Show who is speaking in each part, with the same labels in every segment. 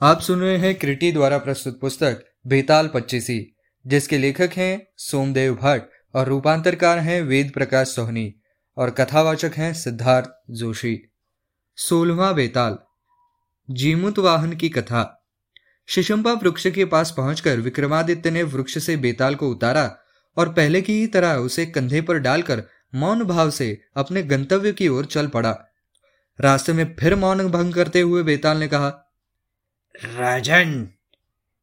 Speaker 1: आप सुन रहे हैं क्रिटी द्वारा प्रस्तुत पुस्तक बेताल पच्चीसी, जिसके लेखक हैं सोमदेव भट्ट और रूपांतरकार हैं वेद प्रकाश सोहनी और कथावाचक हैं सिद्धार्थ जोशी। सोलवा बेताल, जीमुत वाहन की कथा। शिशंपा वृक्ष के पास पहुंचकर विक्रमादित्य ने वृक्ष से बेताल को उतारा और पहले की ही तरह उसे कंधे पर डालकर मौन भाव से अपने गंतव्य की ओर चल पड़ा। रास्ते में फिर मौन भंग करते हुए बेताल ने कहा
Speaker 2: राजन,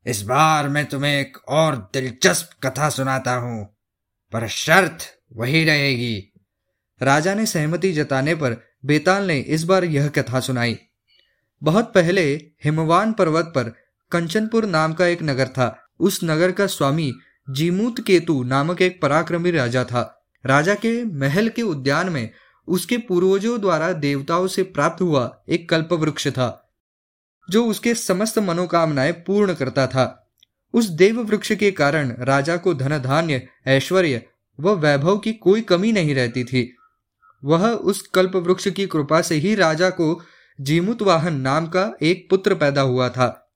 Speaker 2: इस बार मैं तुम्हें एक और दिलचस्प कथा सुनाता हूँ, पर शर्त वही रहेगी।
Speaker 1: राजा ने सहमति जताने पर बेताल ने इस बार यह कथा सुनाई। बहुत पहले हिमवान पर्वत पर कंचनपुर नाम का एक नगर था। उस नगर का स्वामी जीमूत केतु नामक एक पराक्रमी राजा था। राजा के महल के उद्यान में उसके पूर्वजों द्वारा देवताओं से प्राप्त हुआ एक कल्प वृक्ष था। जो उसके समस्त मनोकामनाएँ पूर्ण करता था। उस देव वृक्ष के कारण राजा को धन धान्य ऐश्वर्य व वैभव की कोई कमी नहीं रहती थी। वह उस कल्प वृक्ष की कृपा से ही राजा को जीमुत वाहन नाम का एक पुत्र पैदा हुआ था,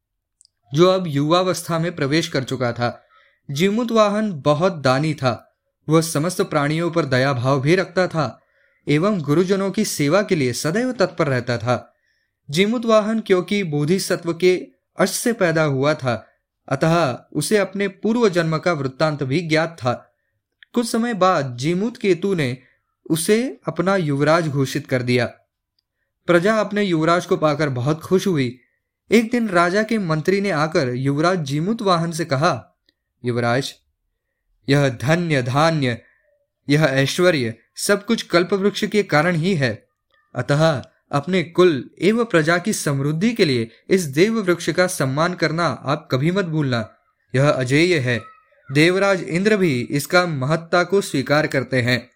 Speaker 1: जो अब युवावस्था में प्रवेश कर चुका था। जीमुत वाहन बहुत दानी था, वह समस्त प्राणियों पर दया भाव भी रखता था, एवं गुरुजनों की सेवा के लिए सदैव तत्पर रहता था। जीमुत वाहन क्योंकि बोधिसत्व के अश से पैदा हुआ था, अतः उसे अपने पूर्व जन्म का वृत्तांत भी ज्ञात था। कुछ समय बाद जीमुत केतु ने उसे अपना युवराज घोषित कर दिया। प्रजा अपने युवराज को पाकर बहुत खुश हुई। एक दिन राजा के मंत्री ने आकर युवराज जीमुत वाहन से कहा, युवराज, यह धन्य, धान्य, यह ऐश्वर्य सब कुछ कल्प वृक्ष के कारण ही है। अतः अपने कुल एवं प्रजा की समृद्धि के लिए इस देव वृक्ष का सम्मान करना आप कभी मत भूलना। यह अजेय है। देवराज इंद्र भी इसका महत्ता को स्वीकार करते हैं।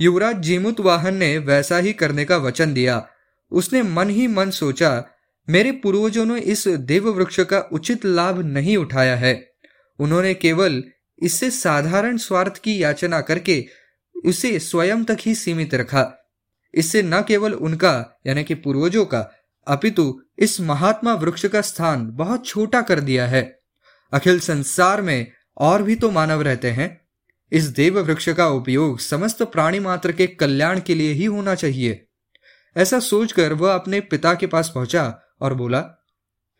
Speaker 1: युवराज जीमुत वाहन ने वैसा ही करने का वचन दिया। उसने मन ही मन सोचा, मेरे पूर्वजों ने इस देव वृक्ष का उचित लाभ नहीं उठाया है। उन्होंने केवल इससे साधारण स्वार्थ की याचना करके उसे स्वयं तक ही सीमित रखा। इससे न केवल उनका, यानी कि पूर्वजों का, अपितु इस महात्मा वृक्ष का स्थान बहुत छोटा कर दिया है। अखिल संसार में और भी तो मानव रहते हैं। इस देव वृक्ष का उपयोग समस्त प्राणी मात्र के कल्याण के लिए ही होना चाहिए। ऐसा सोचकर वह अपने पिता के पास पहुँचा और बोला,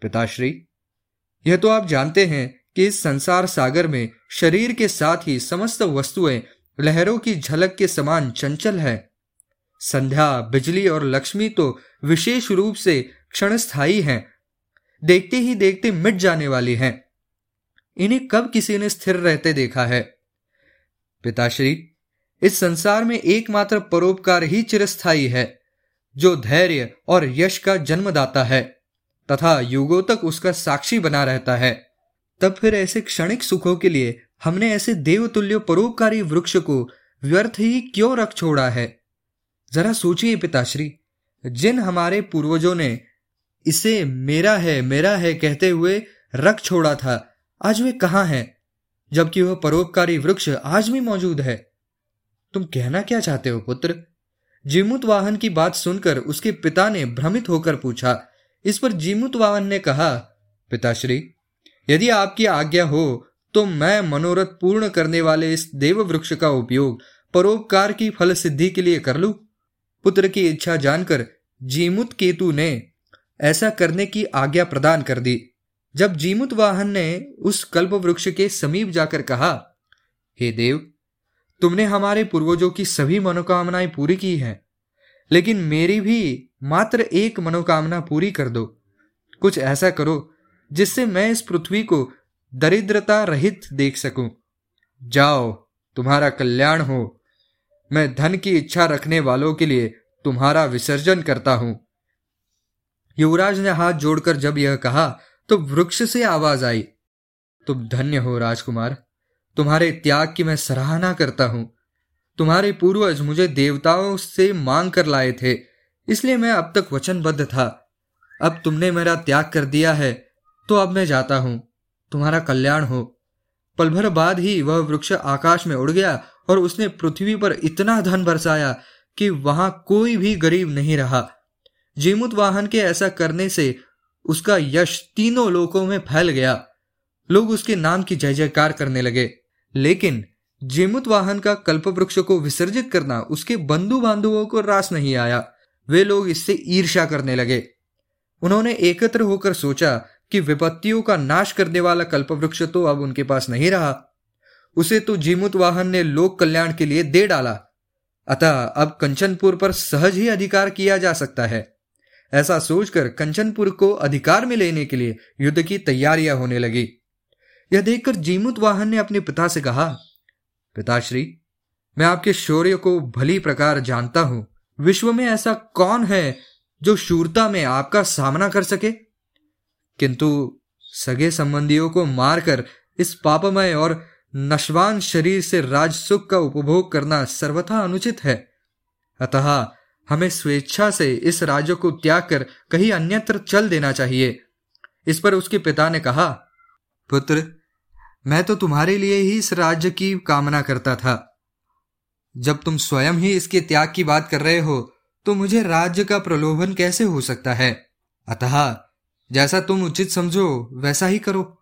Speaker 1: पिताश्री, यह तो आप जानते हैं कि इस संसार सागर में शरीर के साथ ही समस्त वस्तुएँ लहरों की झलक के समान चंचल है। संध्या, बिजली और लक्ष्मी तो विशेष रूप से क्षणस्थायी हैं। देखते ही देखते मिट जाने वाली हैं। इन्हें कब किसी ने स्थिर रहते देखा है? पिताश्री, इस संसार में एकमात्र परोपकार ही चिरस्थायी है, जो धैर्य और यश का जन्मदाता है, तथा युगों तक उसका साक्षी बना रहता है। तब फिर ऐसे क्षणिक सुखों के लिए हमने ऐसे देवतुल्य परोपकारी वृक्ष को व्यर्थ ही क्यों रख छोड़ा है? जरा सोचिए पिताश्री, जिन हमारे पूर्वजों ने इसे मेरा है मेरा है कहते हुए रख छोड़ा था, आज वे कहाँ हैं? जबकि वह परोपकारी वृक्ष आज भी मौजूद है। तुम कहना क्या चाहते हो पुत्र? जीमुत वाहन की बात सुनकर उसके पिता ने भ्रमित होकर पूछा। इस पर जीमुत वाहन ने कहा, पिताश्री, यदि आपकी आज्ञा हो तो मैं मनोरथ पूर्ण करने वाले इस देव वृक्ष का उपयोग परोपकार की फल सिद्धि के लिए कर लू। पुत्र की इच्छा जानकर जीमुत केतु ने ऐसा करने की आज्ञा प्रदान कर दी। जब जीमुत वाहन ने उस कल्प वृक्ष के समीप जाकर कहा, हे देव, तुमने हमारे पूर्वजों की सभी मनोकामनाएँ पूरी की हैं, लेकिन मेरी भी मात्र एक मनोकामना पूरी कर दो। कुछ ऐसा करो जिससे मैं इस पृथ्वी को दरिद्रता रहित देख सकूँ। जाओ, तुम्हारा कल्याण हो। मैं धन की इच्छा रखने वालों के लिए तुम्हारा विसर्जन करता हूँ। युवराज ने हाथ जोड़कर जब यह कहा तो वृक्ष से आवाज़ आई। तुम धन्य हो राजकुमार। तुम्हारे त्याग की मैं सराहना करता हूँ। तुम्हारे पूर्वज मुझे देवताओं से मांग कर लाए थे, इसलिए मैं अब तक वचनबद्ध था। अब तुमने मेरा त्याग कर दिया है तो अब मैं जाता हूँ। तुम्हारा कल्याण हो। पलभर बाद ही वह वृक्ष आकाश में उड़ गया और उसने पृथ्वी पर इतना धन बरसाया कि वहाँ कोई भी गरीब नहीं रहा। जीमुत वाहन के ऐसा करने से उसका यश तीनों लोकों में फैल गया। लोग उसके नाम की जय जयकार करने लगे। लेकिन जेमुत वाहन का कल्प वृक्ष को विसर्जित करना उसके बंधु बांधुओं को रास नहीं आया। वे लोग इससे ईर्ष्या करने लगे। उन्होंने एकत्र होकर सोचा कि विपत्तियों का नाश करने वाला कल्प वृक्ष तो अब उनके पास नहीं रहा। उसे तो जीमुत वाहन ने लोक कल्याण के लिए दे डाला। अतः अब कंचनपुर पर सहज ही अधिकार किया जा सकता है। ऐसा सोचकर कंचनपुर को अधिकार में लेने के लिए युद्ध की तैयारियाँ होने लगी। यह देखकर जीमुत वाहन ने अपने पिता से कहा, पिताश्री, मैं आपके शौर्य को भली प्रकार जानता हूँ। विश्व में ऐसा कौन है जो शूरता में आपका सामना कर सके? किंतु सगे संबंधियों को मारकर इस पापमय और नशवान शरीर से राज सुख का उपभोग करना सर्वथा अनुचित है। अतः हमें स्वेच्छा से इस राज्य को त्याग कर कहीं अन्यत्र चल देना चाहिए। इस पर उसके पिता ने कहा, पुत्र, मैं तो तुम्हारे लिए ही इस राज्य की कामना करता था। जब तुम स्वयं ही इसके त्याग की बात कर रहे हो तो मुझे राज्य का प्रलोभन कैसे हो सकता है? अतः जैसा तुम उचित समझो, वैसा ही करो।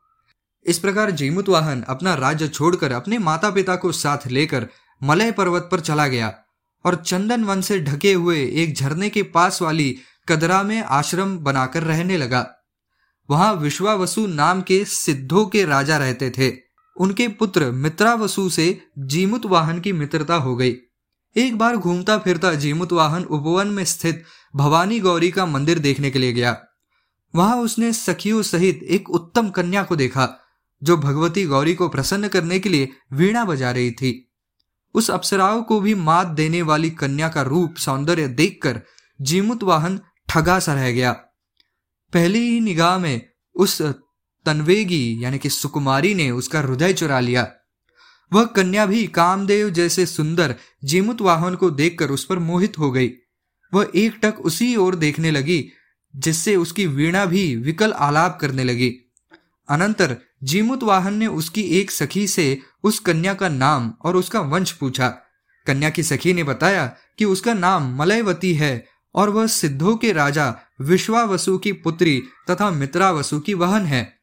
Speaker 1: इस प्रकार जीमुत वाहन अपना राज्य छोड़कर अपने माता पिता को साथ लेकर मलय पर्वत पर चला गया और चंदन वन से ढके हुए एक झरने के पास वाली कदरा में आश्रम बनाकर रहने लगा। वहाँ विश्वावसु नाम के सिद्धों के राजा रहते थे। उनके पुत्र मित्रावसु से जीमुत वाहन की मित्रता हो गई। एक बार घूमता फिरता जीमुत वाहन उपवन में स्थित भवानी गौरी का मंदिर देखने के लिए गया। वहाँ उसने सखियों सहित एक उत्तम कन्या को देखा। जो भगवती गौरी को प्रसन्न करने के लिए वीणा बजा रही थी। उस अप्सराओं को भी मात देने वाली कन्या का रूप सौंदर्य देखकर जीमुत वाहन ठगा सा रह गया। पहली ही निगाह में उस तनवेगी यानी कि सुकुमारी ने उसका हृदय चुरा लिया। वह कन्या भी कामदेव जैसे सुंदर जीमुत वाहन को देखकर उस पर मोहित हो गई। वह एक टक उसी ओर देखने लगी, जिससे उसकी वीणा भी विकल आलाप करने लगी। अनंतर जीमुत वाहन ने उसकी एक सखी से उस कन्या का नाम और उसका वंश पूछा। कन्या की सखी ने बताया कि उसका नाम मलयवती है और वह सिद्धों के राजा विश्वावसु की पुत्री तथा मित्रावसु की वहन है।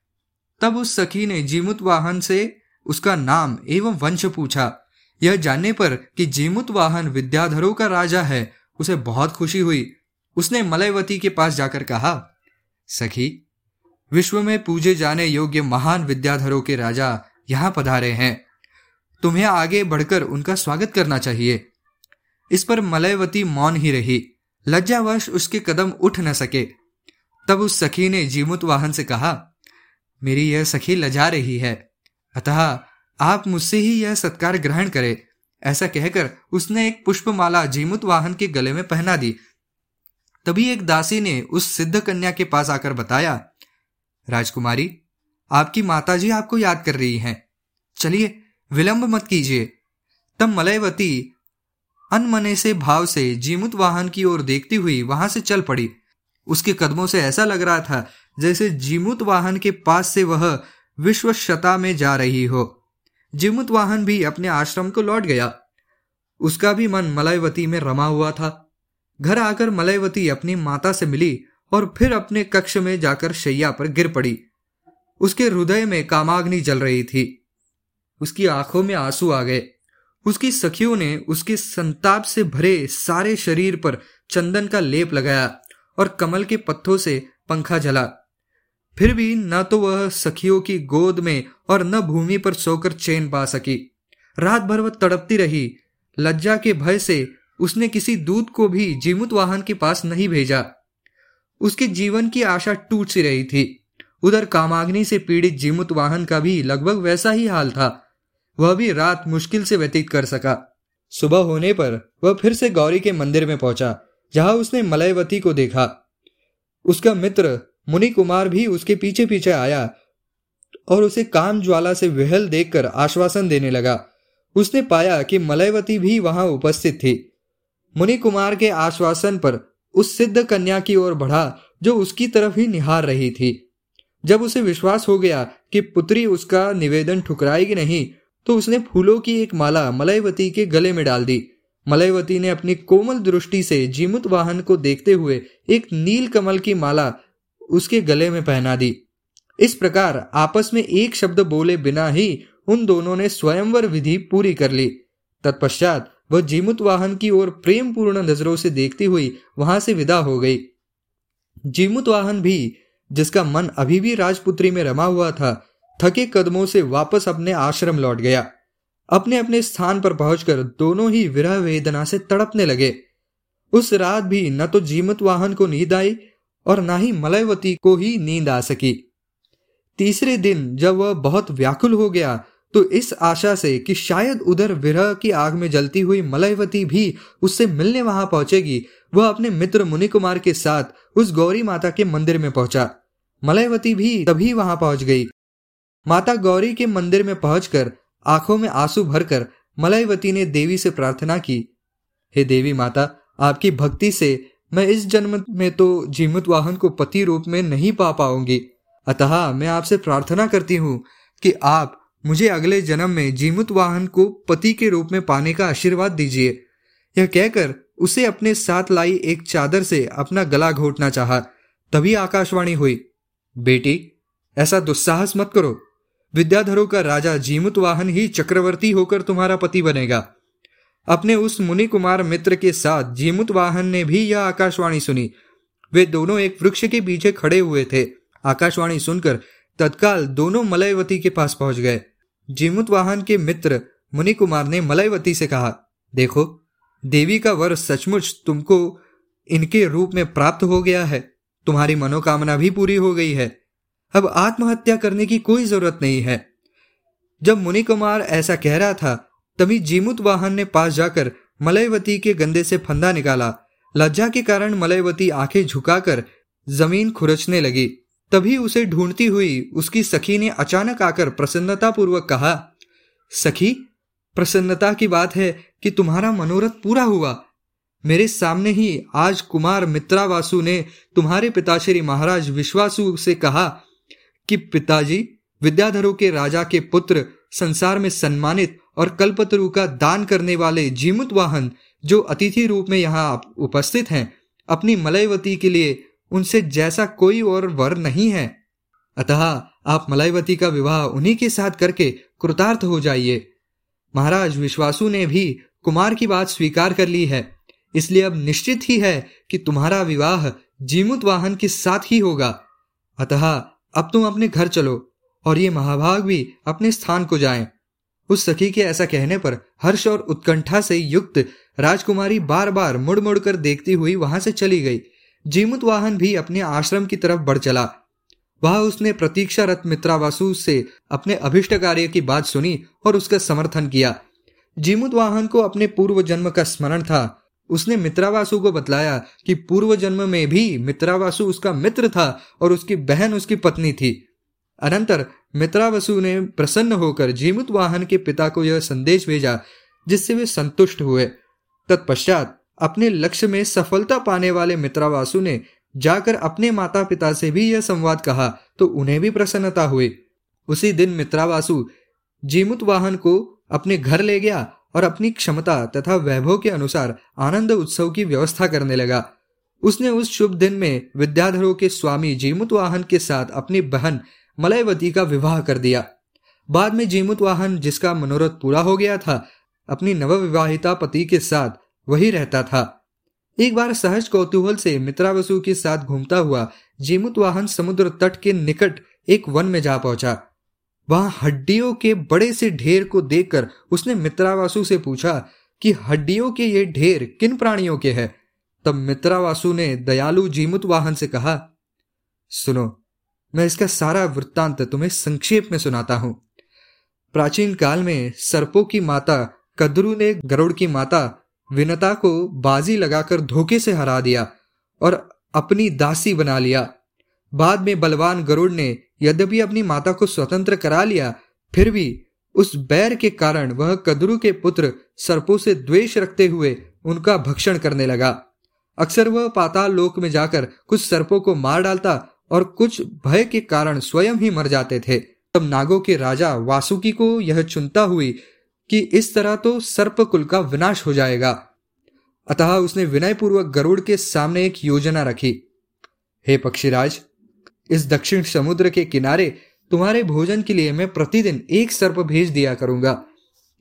Speaker 1: तब उस सखी ने जीमुत वाहन से उसका नाम एवं वंश पूछा। यह जानने पर कि जीमुत वाहन विद्याधरों का राजा है, उसे बहुत खुशी हुई। उसने मलयवती के पास जाकर कहा, सखी विश्व में पूजे जाने योग्य महान विद्याधरों के राजा यहाँ पधारे हैं। तुम्हें आगे बढ़कर उनका स्वागत करना चाहिए। इस पर मलयवती मौन ही रही। लज्जावश उसके कदम उठ न सके। तब उस सखी ने जीमुत वाहन से कहा, मेरी यह सखी लजा रही है। अतः आप मुझसे ही यह सत्कार ग्रहण करें। ऐसा कहकर उसने एक पुष्पमाला जीमुत वाहन के गले में पहना दी। तभी एक दासी ने उस सिद्ध कन्या के पास आकर बताया राजकुमारी, आपकी माताजी आपको याद कर रही हैं। चलिए, विलंब मत कीजिए। तब मलयवती अनमने से भाव से जीमुत वाहन की ओर देखती हुई वहाँ से चल पड़ी। उसके कदमों से ऐसा लग रहा था जैसे जीमुत वाहन के पास से वह विश्व शता में जा रही हो। जीमुत वाहन भी अपने आश्रम को लौट गया। उसका भी मन मलयवती में रमा हुआ था। घर आकर मलयवती अपनी माता से मिली और फिर अपने कक्ष में जाकर शैया पर गिर पड़ी। उसके हृदय में कामाग्नि जल रही थी। उसकी आँखों में आँसू आ गए। उसकी सखियों ने उसके संताप से भरे सारे शरीर पर चंदन का लेप लगाया और कमल के पत्थों से पंखा जला। फिर भी न तो वह सखियों की गोद में और न भूमि पर सोकर चैन पा सकी। रात भर वह तड़पती रही। लज्जा के भय से उसने किसी दूत को भी जीमुत वाहन के पास नहीं भेजा। उसके जीवन की आशा टूट सी रही थी। उधर कामाग्नि से पीड़ित जीमुत वाहन का भी लगभग वैसा ही हाल था। वह भी रात मुश्किल से व्यतीत कर सका। सुबह होने पर वह फिर से गौरी के मंदिर में पहुँचा, जहाँ उसने मलयवती को देखा। उसका मित्र मुनि कुमार भी उसके पीछे पीछे आया और उसे काम ज्वाला से विहल देखकर आश्वासन देने लगा। उसने पाया कि मलयवती भी वहाँ उपस्थित थी। मुनि कुमार के आश्वासन पर उस सिद्ध कन्या की ओर बढ़ा, जो उसकी तरफ़ ही निहार रही थी। जब उसे विश्वास हो गया कि पुत्री उसका निवेदन ठुकराएगी नहीं तो उसने फूलों की एक माला मलयवती के गले में डाल दी। मलयवती ने अपनी कोमल दृष्टि से जीमुत वाहन को देखते हुए एक नील कमल की माला उसके गले में पहना दी। इस प्रकार आपस में एक शब्द बोले बिना ही उन दोनों ने स्वयंवर विधि पूरी कर ली। तत्पश्चात वह जीमुत वाहन की ओर प्रेम पूर्ण नज़रों से देखती हुई वहाँ से विदा हो गई। जीमुत वाहन भी, जिसका मन अभी भी राजपुत्री में रमा हुआ था, थके कदमों से वापस अपने आश्रम लौट गया। अपने अपने स्थान पर पहुंचकर दोनों ही विरह वेदना से तड़पने लगे। उस रात भी न तो जीमत वाहन को नींद आई और न ही मलयवती को ही नींद आ सकी। तीसरे दिन जब वह बहुत व्याकुल हो गया तो इस आशा से कि शायद उधर विरह की आग में जलती हुई मलयवती भी उससे मिलने वहाँ पहुंचेगी, वह अपने मित्र मुनि कुमार के साथ उस गौरी माता के मंदिर में पहुँचा। मलयवती भी तभी वहाँ पहुँच गई। माता गौरी के मंदिर में पहुंचकर आँखों में आँसू भरकर मलयवती ने देवी से प्रार्थना की, हे देवी माता, आपकी भक्ति से मैं इस जन्म में तो जीमुत वाहन को पति रूप में नहीं पा पाऊँगी। अतः मैं आपसे प्रार्थना करती हूँ कि आप मुझे अगले जन्म में जीमुत वाहन को पति के रूप में पाने का आशीर्वाद दीजिए। यह कहकर उसे अपने साथ लाई एक चादर से अपना गला घोटना चाहा। तभी आकाशवाणी हुई, बेटी, ऐसा दुस्साहस मत करो। विद्याधरों का राजा जीमुत वाहन ही चक्रवर्ती होकर तुम्हारा पति बनेगा। अपने उस मुनि कुमार मित्र के साथ जीमुत वाहन ने भी यह आकाशवाणी सुनी। वे दोनों एक वृक्ष के पीछे खड़े हुए थे। आकाशवाणी सुनकर तत्काल दोनों मलयवती के पास पहुँच गए। जीमुत वाहन के मित्र मुनि कुमार ने मलयवती से कहा, देखो, देवी का वर सचमुच तुमको इनके रूप में प्राप्त हो गया है। तुम्हारी मनोकामना भी पूरी हो गई है। अब आत्महत्या करने की कोई ज़रूरत नहीं है। जब मुनि कुमार ऐसा कह रहा था, तभी जीमुत वाहन ने पास जाकर मलयवती के गंदे से फंदा निकाला। लज्जा के कारण मलयवती आँखें झुकाकर ज़मीन खुरचने लगी। तभी उसे ढूंढती हुई उसकी सखी ने अचानक आकर प्रसन्नता पूर्वक कहा, सखी, प्रसन्नता की बात है कि तुम्हारा मनोरथ पूरा हुआ। मेरे सामने ही आज कुमार मित्रावासु ने तुम्हारे पिता श्री महाराज विश्वासु से कहा कि पिताजी, विद्याधरों के राजा के पुत्र, संसार में सम्मानित और कल्पतरु का दान करने वाले जीमुत वाहन, जो अतिथि रूप में यहाँ उपस्थित हैं, अपनी मलयवती के लिए उनसे जैसा कोई और वर नहीं है। अतः आप मलयवती का विवाह उन्हीं के साथ करके कृतार्थ हो जाइए। महाराज विश्वासु ने भी कुमार की बात स्वीकार कर ली है। इसलिए अब निश्चित ही है कि तुम्हारा विवाह जीमुत वाहन के साथ ही होगा। अतः अब तुम अपने घर चलो और ये महाभाग भी अपने स्थान को जाएँ। उस सखी के ऐसा कहने पर हर्ष और उत्कंठा से युक्त राजकुमारी बार बार मुड़ मुड़ कर देखती हुई वहाँ से चली गई। जीमुत वाहन भी अपने आश्रम की तरफ़ बढ़ चला। वह उसने प्रतीक्षारत मित्रावासु से अपने अभिष्ट कार्य की बात सुनी और उसका समर्थन किया। जीमुत वाहन को अपने पूर्व जन्म का स्मरण था। उसने मित्रावासु को बतलाया कि पूर्व जन्म में भी मित्रावासु उसका मित्र था और उसकी बहन उसकी पत्नी थी। अनंतर मित्रावसु ने प्रसन्न होकर जीमुत वाहन के पिता को यह संदेश भेजा, जिससे वे संतुष्ट हुए। तत्पश्चात अपने लक्ष्य में सफलता पाने वाले मित्रावासु ने जाकर अपने माता पिता से भी यह संवाद कहा तो उन्हें भी प्रसन्नता हुई। उसी दिन मित्रावासु जीमुत वाहन को अपने घर ले गया और अपनी क्षमता तथा वैभव के अनुसार आनंद उत्सव की व्यवस्था करने लगा। उसने उस शुभ दिन में विद्याधरों के स्वामी जीमुत वाहन के साथ अपनी बहन मलयवती का विवाह कर दिया। बाद में जीमुत वाहन जिसका मनोरथ पूरा हो गया था, अपनी नवविवाहिता पति के साथ वही रहता था। एक बार सहज कौतूहल से मित्रावसु के साथ घूमता हुआ जीमुत वाहन समुद्र तट के निकट एक वन में जा पहुँचा। वहाँ हड्डियों के बड़े से ढेर को देखकर उसने मित्रावासु से पूछा कि, हड्डियों के ये ढेर किन प्राणियों के हैं? तब मित्रावासु ने दयालु जीमुत वाहन से कहा, सुनो, मैं इसका सारा वृत्तांत तुम्हें संक्षेप में सुनाता हूँ। प्राचीन काल में सर्पों की माता, कदरू ने गरुड़ की माता विनता को बाजी लगाकर धोखे से हरा दिया और अपनी दासी बना लिया। बाद में बलवान गरुड़ ने यद्यपि अपनी माता को स्वतंत्र करा लिया, फिर भी उस बैर के कारण वह कदरू के पुत्र सर्पों से द्वेष रखते हुए उनका भक्षण करने लगा। अक्सर वह पाताल लोक में जाकर कुछ सर्पों को मार डालता और कुछ भय के कारण स्वयं ही मर जाते थे। तब नागों के राजा वासुकी को यह चुनता हुई कि इस तरह तो सर्प कुल का विनाश हो जाएगा। अतः उसने विनयपूर्वक गरुड़ के सामने एक योजना रखी। हे पक्षीराज, इस दक्षिण समुद्र के किनारे तुम्हारे भोजन के लिए मैं प्रतिदिन एक सर्प भेज दिया करूँगा।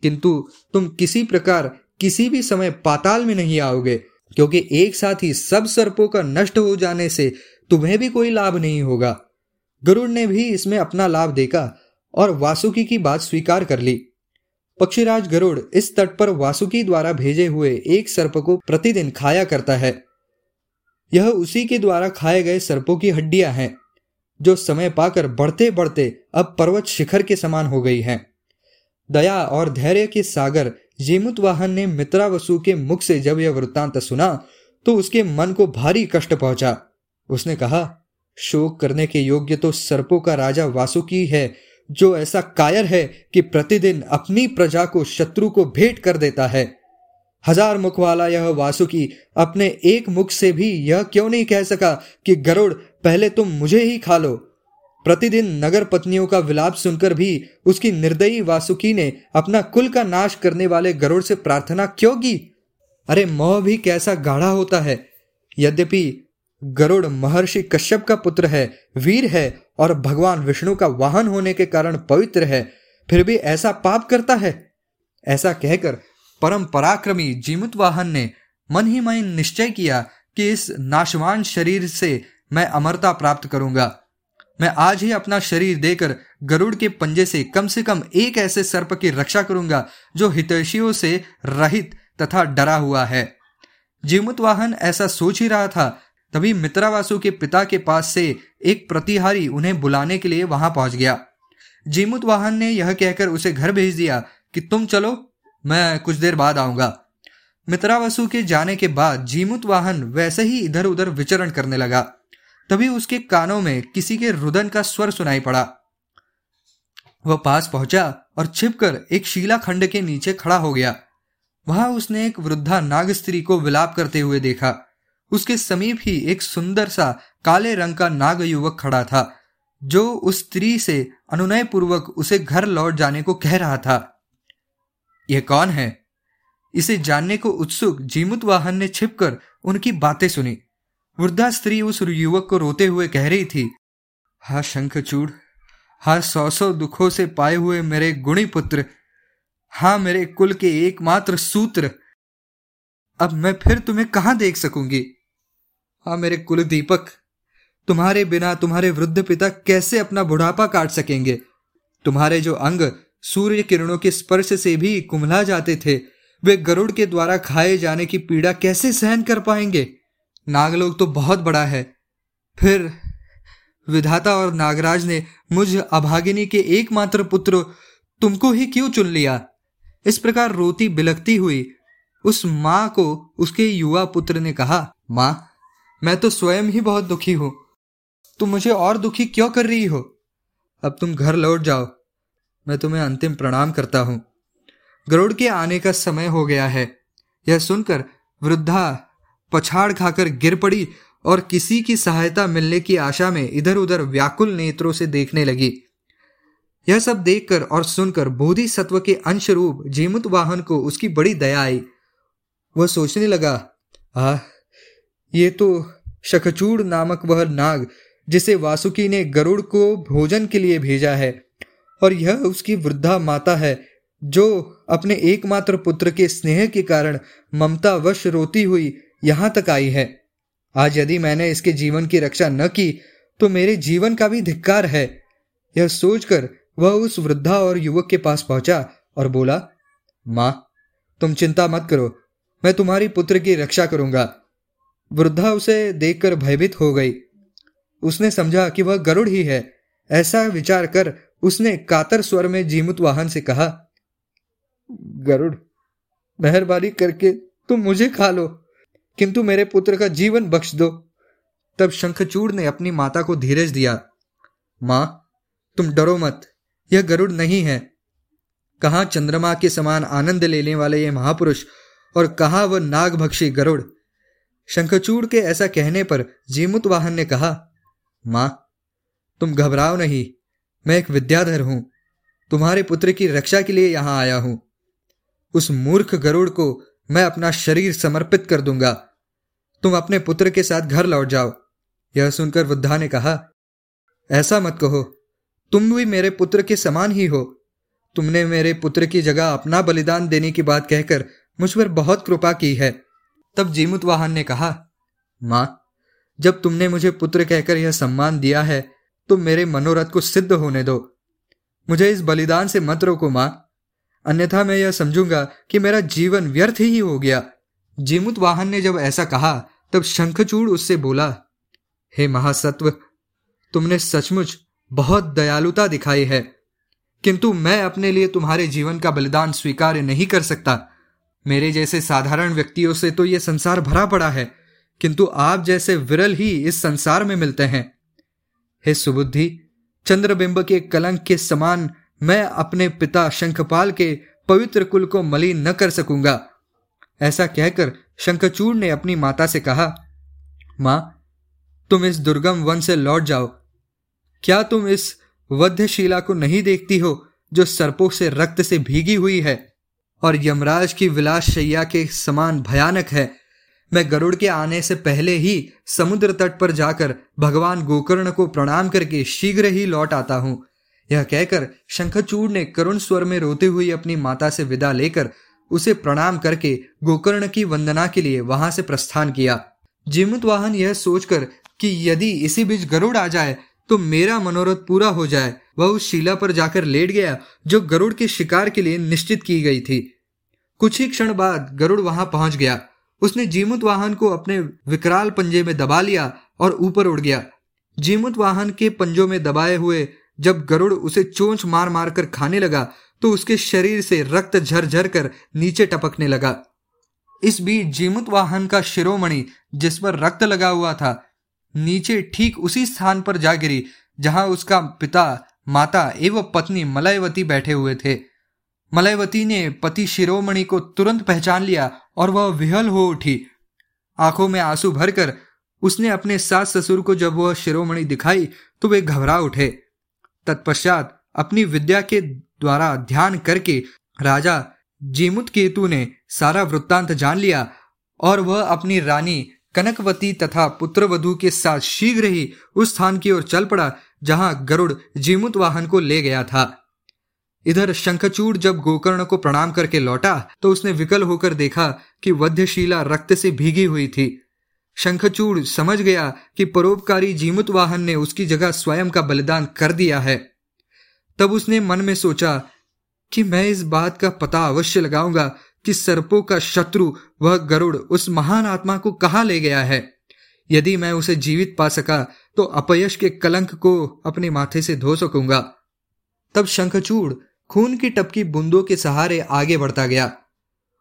Speaker 1: किंतु तुम किसी प्रकार किसी भी समय पाताल में नहीं आओगे, क्योंकि एक साथ ही सब सर्पों का नष्ट हो जाने से तुम्हें भी कोई लाभ नहीं होगा। गरुड़ ने भी इसमें अपना लाभ देखा और वासुकी की बात स्वीकार कर ली। पक्षीराज गरुड़ इस तट पर वासुकी द्वारा भेजे हुए एक सर्प को प्रतिदिन खाया करता है। यह उसी के द्वारा खाए गए सर्पों की हड्डियाँ हैं, जो समय पाकर बढ़ते बढ़ते अब पर्वत शिखर के समान हो गई हैं। दया और धैर्य के सागर जेमुत वाहन ने मित्रा वसु के मुख से जब यह वृत्तांत सुना तो उसके मन को भारी कष्ट पहुँचा। उसने कहा, शोक करने के योग्य तो सर्पों का राजा वासुकी है जो ऐसा कायर है कि प्रतिदिन अपनी प्रजा को शत्रु को भेंट कर देता है। हज़ार मुख वाला यह वासुकी, अपने एक मुख से भी यह क्यों नहीं कह सका कि गरुड़, पहले तुम मुझे ही खा लो। प्रतिदिन नगर पत्नियों का विलाप सुनकर भी उसकी निर्दयी वासुकी ने अपना कुल का नाश करने वाले गरुड़ से प्रार्थना क्यों की? अरे, मोह भी कैसा गाढ़ा होता है। यद्यपि गरुड़ महर्षि कश्यप का पुत्र है, वीर है और भगवान विष्णु का वाहन होने के कारण पवित्र है, फिर भी ऐसा पाप करता है? ऐसा कहकर परम पराक्रमी जीमुत वाहन ने मन ही मन निश्चय किया कि इस नाशवान शरीर से मैं अमरता प्राप्त करूँगा। मैं आज ही अपना शरीर देकर गरुड़ के पंजे से कम से कम एक ऐसे सर्प की रक्षा करूँगा, जो हितैषियों से रहित तथा डरा हुआ है। जीमुत वाहन ऐसा सोच ही रहा था तभी मित्रावासु के पिता के पास से एक प्रतिहारी उन्हें बुलाने के लिए वहाँ पहुँच गया। जीमुत वाहन ने यह कहकर उसे घर भेज दिया कि तुम चलो, मैं कुछ देर बाद आऊँगा। मित्रावसु के जाने के बाद जीमुत वाहन वैसे ही इधर उधर विचरण करने लगा। तभी उसके कानों में किसी के रुदन का स्वर सुनाई पड़ा। वह पास पहुँचा और छिपकर एक शीला खंड के नीचे खड़ा हो गया। वहाँ उसने एक वृद्धा नाग स्त्री को विलाप करते हुए देखा। उसके समीप ही एक सुंदर सा काले रंग का नाग युवक खड़ा था, जो उस स्त्री से अनुनय पूर्वक उसे घर लौट जाने को कह रहा था। यह कौन है? इसे जानने को उत्सुक जीमुत वाहन ने छिपकर उनकी बातें सुनी। वृद्धा स्त्री उस युवक को रोते हुए कह रही थी, हा शंखचूड़, हा सौ सौ दुखों से पाए हुए मेरे गुणी पुत्र हा मेरे कुल के एकमात्र सूत्र। अब मैं फिर तुम्हें कहाँ देख सकूँगी? हाँ मेरे कुल दीपक तुम्हारे बिना तुम्हारे वृद्ध पिता कैसे अपना बुढ़ापा काट सकेंगे? तुम्हारे जो अंग सूर्य किरणों के स्पर्श से भी कुमला जाते थे, वे गरुड़ के द्वारा खाए जाने की पीड़ा कैसे सहन कर पाएँगे? नागलोक तो बहुत बड़ा है। फिर विधाता और नागराज ने मुझ अभागिनी के एकमात्र पुत्र तुमको ही क्यों चुन लिया? इस प्रकार रोती बिलकती हुई उस माँ को उसके युवा पुत्र ने कहा, माँ मैं तो स्वयं ही बहुत दुखी हूँ। तुम मुझे और दुखी क्यों कर रही हो? अब तुम घर लौट जाओ। मैं तुम्हें अंतिम प्रणाम करता हूँ। गरुड़ के आने का समय हो गया है। यह सुनकर वृद्धा पछाड़ खाकर गिर पड़ी और किसी की सहायता मिलने की आशा में इधर उधर व्याकुल नेत्रों से देखने लगी। यह सब देखकर और सुनकर बोधि सत्व के अंश रूप जीमुत वाहन को उसकी बड़ी दया आई। वह सोचने लगा, आह, ये तो शखचूड़ नामक वह नाग, जिसे वासुकी ने गरुड़ को भोजन के लिए भेजा है, और यह उसकी वृद्धा माता है, जो अपने एकमात्र पुत्र के स्नेह के कारण ममता वश रोती हुई यहाँ तक आई है। आज यदि मैंने इसके जीवन की रक्षा न की तो मेरे जीवन का भी धिक्कार है। यह सोचकर वह उस वृद्धा और युवक के पास पहुँचा और बोला, माँ, तुम चिंता मत करो, मैं तुम्हारी पुत्र की रक्षा करूँगा। वृद्धा उसे देखकर भयभीत हो गई। उसने समझा कि वह गरुड़ ही है। ऐसा विचार कर उसने कातर स्वर में जीमुत वाहन से कहा, गरुड़, मेहरबानी करके तुम मुझे खा लो, किंतु मेरे पुत्र का जीवन बख्श दो। तब शंखचूड़ ने अपनी माता को धीरज दिया, माँ, तुम डरो मत, यह गरुड़ नहीं है। कहा चंद्रमा के समान आनंद लेने वाले ये महापुरुष और कहा वह नागभक्षी गरुड़? शंखचूड़ के ऐसा कहने पर जीमुत वाहन ने कहा, माँ, तुम घबराओ नहीं, मैं एक विद्याधर हूँ। तुम्हारे पुत्र की रक्षा के लिए यहाँ आया हूँ। उस मूर्ख गरुड़ को मैं अपना शरीर समर्पित कर दूँगा। तुम अपने पुत्र के साथ घर लौट जाओ। यह सुनकर वृद्धा ने कहा, ऐसा मत कहो, तुम भी मेरे पुत्र के समान ही हो। तुमने मेरे पुत्र की जगह अपना बलिदान देने की बात कहकर मुझ पर बहुत कृपा की है। तब जीमुत वाहन ने कहा, माँ, जब तुमने मुझे पुत्र कहकर यह सम्मान दिया है तो मेरे मनोरथ को सिद्ध होने दो। मुझे इस बलिदान से मत रोको, माँ। अन्यथा मैं यह समझूँगा कि मेरा जीवन व्यर्थ ही हो गया। जीमुत वाहन ने जब ऐसा कहा, तब शंखचूड़ उससे बोला, हे महासत्व, तुमने सचमुच बहुत दयालुता दिखाई है। किंतु मैं अपने लिए तुम्हारे जीवन का बलिदान स्वीकार नहीं कर सकता। मेरे जैसे साधारण व्यक्तियों से तो यह संसार भरा पड़ा है, किंतु आप जैसे विरल ही इस संसार में मिलते हैं। हे सुबुद्धि, चंद्रबिंब के कलंक के समान मैं अपने पिता शंखपाल के पवित्र कुल को मलिन न कर सकूँगा। ऐसा कहकर शंखचूड़ ने अपनी माता से कहा, माँ, तुम इस दुर्गम वन से लौट जाओ। क्या तुम इस वध्यशिला को नहीं देखती हो, जो सर्पों से रक्त से भीगी हुई है? और यमराज की विलास शैया के समान भयानक है। मैं गरुड़ के आने से पहले ही समुद्र तट पर जाकर भगवान गोकर्ण को प्रणाम करके शीघ्र ही लौट आता हूँ। यह कहकर शंखचूड़ ने करुण स्वर में रोते हुए अपनी माता से विदा लेकर उसे प्रणाम करके गोकर्ण की वंदना के लिए वहाँ से प्रस्थान किया। जीमुत वाहन यह सोचकर कि यदि इसी बीच गरुड़ आ जाए तो मेरा मनोरथ पूरा हो जाए। वह उस शिला पर जाकर लेट गया, जो गरुड़ के शिकार के लिए निश्चित की गई थी। कुछ ही क्षण बाद गरुड़ वहाँ पहुँच गया। उसने जीमुत वाहन को अपने विकराल पंजे में दबा लिया और ऊपर उड़ गया। जीमुत वाहन के पंजों में दबाए हुए जब गरुड़ उसे चोंच मार मार कर खाने लगा तो उसके शरीर से रक्त झरझर कर नीचे टपकने लगा। इस बीच जीमुत वाहन का शिरोमणि, जिस पर रक्त लगा हुआ था नीचे ठीक उसी स्थान पर जा गिरी, जहाँ उसका पिता, माता एवं पत्नी मलयवती बैठे हुए थे। मलयवती ने पति शिरोमणि को तुरंत पहचान लिया और वह विहल हो उठी। आँखों में आँसू भरकर उसने अपने सास ससुर को जब वह शिरोमणि दिखाई तो वे घबरा उठे। तत्पश्चात अपनी विद्या के द्वारा ध्यान करके राजा जीमुत केतु ने सारा वृत्तांत जान लिया और वह अपनी रानी कनकवती तथा पुत्रवधु के साथ शीघ्र ही उस स्थान की ओर चल पड़ा, जहाँ गरुड़ जीमुत वाहन को ले गया था। इधर शंखचूड़ जब गोकर्ण को प्रणाम करके लौटा तो उसने विकल होकर देखा कि वध्यशिला रक्त से भीगी हुई थी। शंखचूड़ समझ गया कि परोपकारी जीमुत वाहन ने उसकी जगह स्वयं का बलिदान कर दिया है। तब उसने मन में सोचा कि मैं इस बात का पता अवश्य लगाऊँगा कि सर्पों का शत्रु वह गरुड़ उस महान आत्मा को कहा ले गया है? यदि मैं उसे जीवित पा सका तो अपयश के कलंक को अपने माथे से धो सकूँगा। तब शंखचूड़ खून की टपकी बूंदों के सहारे आगे बढ़ता गया।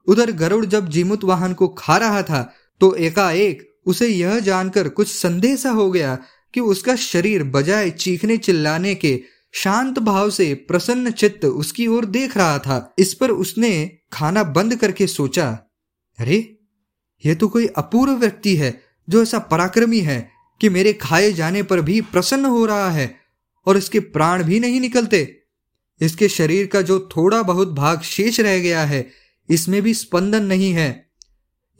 Speaker 1: उधर गरुड़ जब जीमुत वाहन को खा रहा था तो एकाएक उसे यह जानकर कुछ संदेह सा हो गया कि उसका शरीर बजाय चीखने चिल्लाने के शांत भाव से प्रसन्न चित्त उसकी ओर देख रहा था। इस पर उसने खाना बंद करके सोचा, अरे यह तो कोई अपूर्व व्यक्ति है जो ऐसा पराक्रमी है कि मेरे खाए जाने पर भी प्रसन्न हो रहा है और इसके प्राण भी नहीं निकलते। इसके शरीर का जो थोड़ा बहुत भाग शेष रह गया है, इसमें भी स्पंदन नहीं है।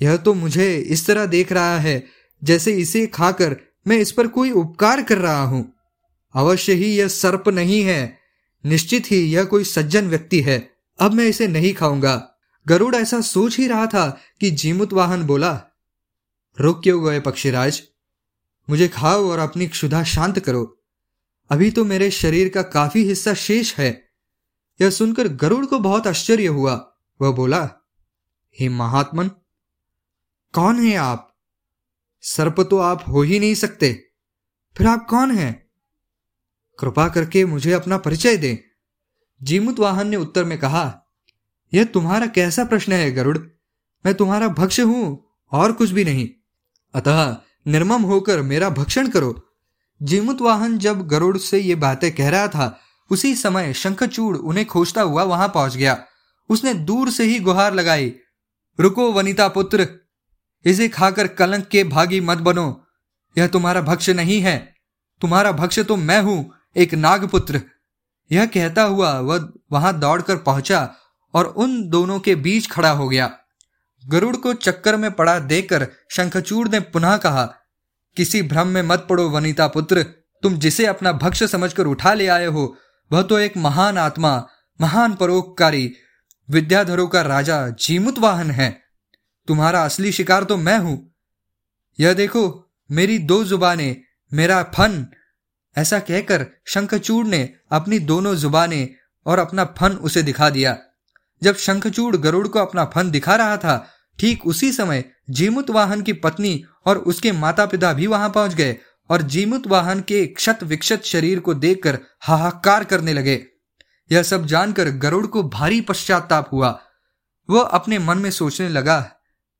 Speaker 1: यह तो मुझे इस तरह देख रहा है जैसे इसे खाकर मैं इस पर कोई उपकार कर रहा हूँ। अवश्य ही यह सर्प नहीं है। निश्चित ही यह कोई सज्जन व्यक्ति है। अब मैं इसे नहीं खाऊँगा। गरुड़ ऐसा सोच ही रहा था कि जीमुत वाहन बोला, रुक क्यों गए पक्षीराज? मुझे खाओ और अपनी क्षुधा शांत करो। अभी तो मेरे शरीर का काफ़ी हिस्सा शेष है यह सुनकर गरुड़ को बहुत आश्चर्य हुआ। वह बोला, हे महात्मन, कौन है आप? सर्प तो आप हो ही नहीं सकते। फिर आप कौन हैं? कृपा करके मुझे अपना परिचय दें। जीमुत वाहन ने उत्तर में कहा, यह तुम्हारा कैसा प्रश्न है, गरुड़? मैं तुम्हारा भक्ष हूँ, और कुछ भी नहीं। अतः निर्मम होकर मेरा भक्षण करो। जीमुत वाहन जब गरुड़ से ये बातें कह रहा था, उसी समय शंखचूड़ उन्हें खोजता हुआ वहाँ पहुँच गया। उसने दूर से ही गुहार लगाई, रुको वनिता पुत्र, इसे खाकर कलंक के भागी मत बनो। यह तुम्हारा भक्ष्य नहीं है। तुम्हारा भक्ष्य तो मैं हूँ एक नागपुत्र। यह कहता हुआ वह वहाँ दौड़कर पहुँचा और उन दोनों के बीच खड़ा हो गया। गरुड़ को चक्कर में पड़ा देखकर शंखचूड़ ने पुनः कहा, किसी भ्रम में मत पड़ो वनिता पुत्र। तुम जिसे अपना भक्ष समझकर उठा ले आए हो, वह तो एक महान आत्मा, महान परोपकारी, विद्याधरों का राजा, जीमुत वाहन है। तुम्हारा असली शिकार तो मैं हूँ। यह देखो, मेरी दो जुबानें, मेरा फन ऐसा कहकर शंखचूड़ ने अपनी दोनों जुबानें और अपना फन उसे दिखा दिया। जब शंखचूड़ गरुड़ को अपना फन दिखा रहा था, ठीक उसी समय जीमुत वाहन की पत्नी और उसके माता पिता भी वहाँ पहुँच गए और जीमुत वाहन के क्षत विक्षत शरीर को देखकर हाहाकार करने लगे। यह सब जानकर गरुड़ को भारी पश्चाताप हुआ। वह अपने मन में सोचने लगा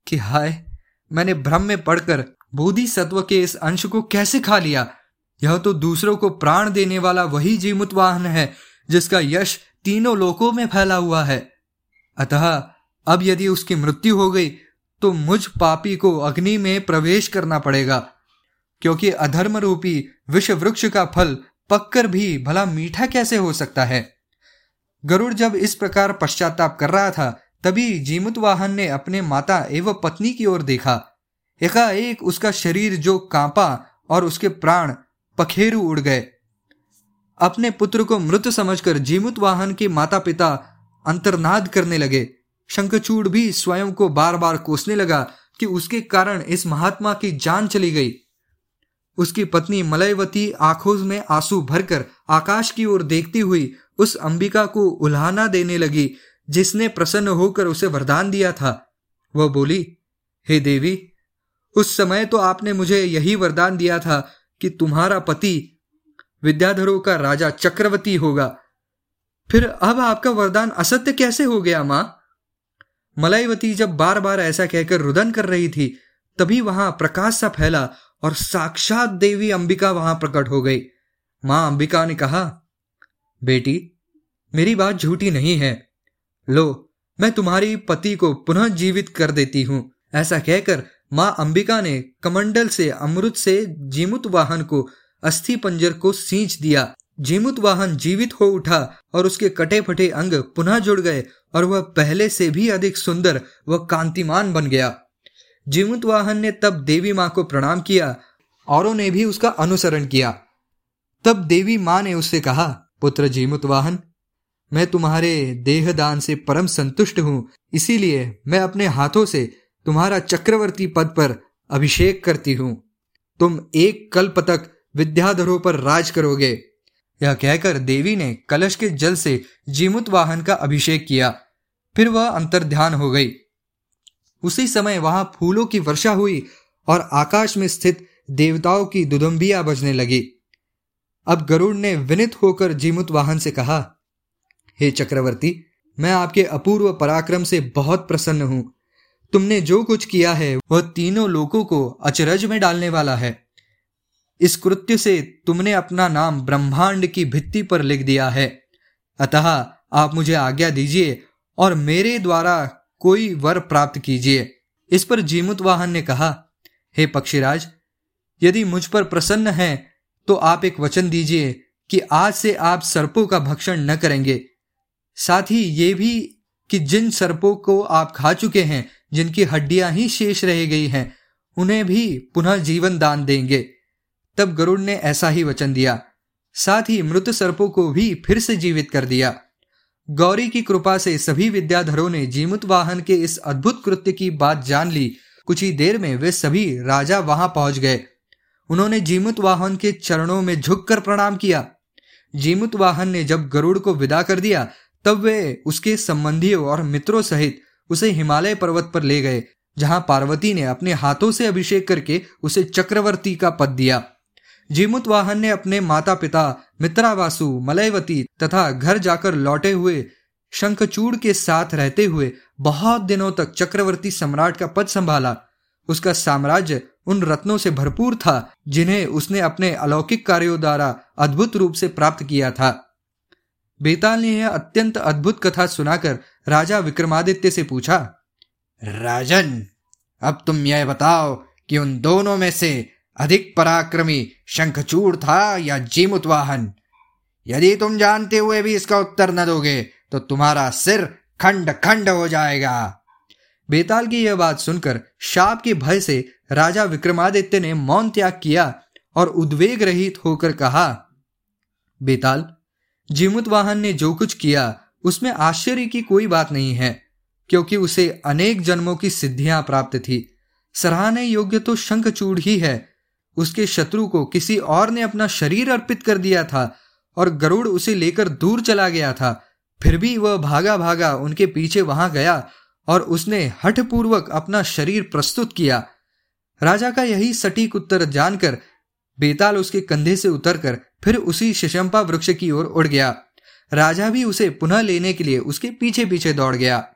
Speaker 1: कि हाय, मैंने भ्रम में पड़कर बोधि सत्व के इस अंश को कैसे खा लिया? यह तो दूसरों को प्राण देने वाला वही जीमुत वाहन है, जिसका यश तीनों लोकों में फैला हुआ है। अतः अब यदि उसकी मृत्यु हो गई तो मुझ पापी को अग्नि में प्रवेश करना पड़ेगा, क्योंकि अधर्म रूपी विष वृक्ष का फल पककर भी भला मीठा कैसे हो सकता है? गरुड़ जब इस प्रकार पश्चाताप कर रहा था, तभी जीमुत वाहन ने अपने माता एवं पत्नी की ओर देखा। एकाएक उसका शरीर जो कांपा और उसके प्राण पखेरु उड़ गए। अपने पुत्र को मृत समझकर जीमुत वाहन के माता पिता अंतर्नाद करने लगे। शंखचूड़ भी स्वयं को बार बार कोसने लगा कि उसके कारण इस महात्मा की जान चली गई। उसकी पत्नी मलयवती आँखों में आँसू भरकर आकाश की ओर देखती हुई उस अंबिका को उल्हाना देने लगी, जिसने प्रसन्न होकर उसे वरदान दिया था। वह बोली, हे देवी, उस समय तो आपने मुझे यही वरदान दिया था कि तुम्हारा पति विद्याधरों का राजा चक्रवर्ती होगा। फिर अब आपका वरदान असत्य कैसे हो गया, माँ? मलाइवती जब बार बार ऐसा कहकर रुदन कर रही थी, तभी वहाँ प्रकाश सा फैला और साक्षात देवी अंबिका वहाँ प्रकट हो गई। माँ अंबिका ने कहा, बेटी, मेरी बात झूठी नहीं है। लो, मैं तुम्हारी पति को पुनः जीवित कर देती हूँ, ऐसा कहकर माँ अंबिका ने कमंडल से अमृत से जीमुत वाहन को, अस्थि पंजर को सींच दिया। जीमुत वाहन जीवित हो उठा और उसके कटे फटे अंग पुनः जुड़ गए और वह पहले से भी अधिक सुंदर व कांतिमान बन गया। जीमुत वाहन ने तब देवी माँ को प्रणाम किया औरों ने भी उसका अनुसरण किया। तब देवी माँ ने उससे कहा, पुत्र जीमुत वाहन, मैं तुम्हारे देहदान से परम संतुष्ट हूँ। इसीलिए मैं अपने हाथों से तुम्हारा चक्रवर्ती पद पर अभिषेक करती हूँ। तुम एक कल्प तक विद्याधरों पर राज करोगे। यह कहकर देवी ने कलश के जल से जीमुत वाहन का अभिषेक किया। फिर वह अंतर ध्यान हो गई। उसी समय वहाँ फूलों की वर्षा हुई और आकाश में स्थित देवताओं की दुदुम्बिया बजने लगी। अब गरुड़ ने विनित होकर जीमुत वाहन से कहा, हे चक्रवर्ती, मैं आपके अपूर्व पराक्रम से बहुत प्रसन्न हूँ। तुमने जो कुछ किया है, वह तीनों लोगों को अचरज में डालने वाला है। इस कृत्य से तुमने अपना नाम ब्रह्मांड की भित्ति पर लिख दिया है। अतः आप मुझे आज्ञा दीजिए और मेरे द्वारा कोई वर प्राप्त कीजिए। इस पर जीमुत वाहन ने कहा, हे पक्षीराज, यदि मुझ पर प्रसन्न है तो आप एक वचन दीजिए कि आज से आप सर्पों का भक्षण न करेंगे। साथ ही ये भी कि जिन सर्पों को आप खा चुके हैं जिनकी हड्डियाँ ही शेष रह गई हैं, उन्हें भी पुनः जीवन दान देंगे। तब गरुड़ ने ऐसा ही वचन दिया। साथ ही मृत सर्पों को भी फिर से जीवित कर दिया। गौरी की कृपा से सभी विद्याधरों ने जीमुत वाहन के इस अद्भुत कृत्य की बात जान ली। कुछ ही देर में वे सभी राजा वहाँ पहुँच गए। उन्होंने जीमुत वाहन के चरणों में झुककर प्रणाम किया। जीमुत वाहन ने जब गरुड़ को विदा कर दिया, तब वे उसके संबंधियों और मित्रों सहित उसे हिमालय पर्वत पर ले गए, जहाँ पार्वती ने अपने हाथों से अभिषेक करके उसे चक्रवर्ती का पद दिया। जीमुत वाहन ने अपने माता पिता मित्रावासु, मलयवती तथा घर जाकर लौटे हुए शंखचूड़ के साथ रहते हुए बहुत दिनों तक चक्रवर्ती सम्राट का पद संभाला। उसका साम्राज्य उन रत्नों से भरपूर था, जिन्हें उसने अपने अलौकिक कार्यों द्वारा अद्भुत रूप से प्राप्त किया था। बेताल ने यह अत्यंत अद्भुत कथा सुनाकर राजा विक्रमादित्य से पूछा
Speaker 2: राजन अब तुम यह बताओ कि उन दोनों में से अधिक पराक्रमी शंखचूड़ था या जीमुत वाहन? यदि तुम जानते हुए भी इसका उत्तर न दोगे तो तुम्हारा सिर खंड खंड हो जाएगा।
Speaker 1: बेताल की यह बात सुनकर शाप के भय से राजा विक्रमादित्य ने मौन त्याग किया और उद्वेग रहित होकर कहा बेताल जीमुत वाहन ने जो कुछ किया, उसमें आश्चर्य की कोई बात नहीं है, क्योंकि उसे अनेक जन्मों की सिद्धियाँ प्राप्त थी। सराहने योग्य तो शंखचूड़ ही है। उसके शत्रु को किसी और ने अपना शरीर अर्पित कर दिया था और गरुड़ उसे लेकर दूर चला गया था। फिर भी वह भागा भागा उनके पीछे वहाँ गया और उसने हठपूर्वक अपना शरीर प्रस्तुत किया। राजा का यही सटीक उत्तर जानकर बेताल उसके कंधे से उतरकर फिर उसी शशंपा वृक्ष की ओर उड़ गया। राजा भी उसे पुनः लेने के लिए उसके पीछे पीछे दौड़ गया।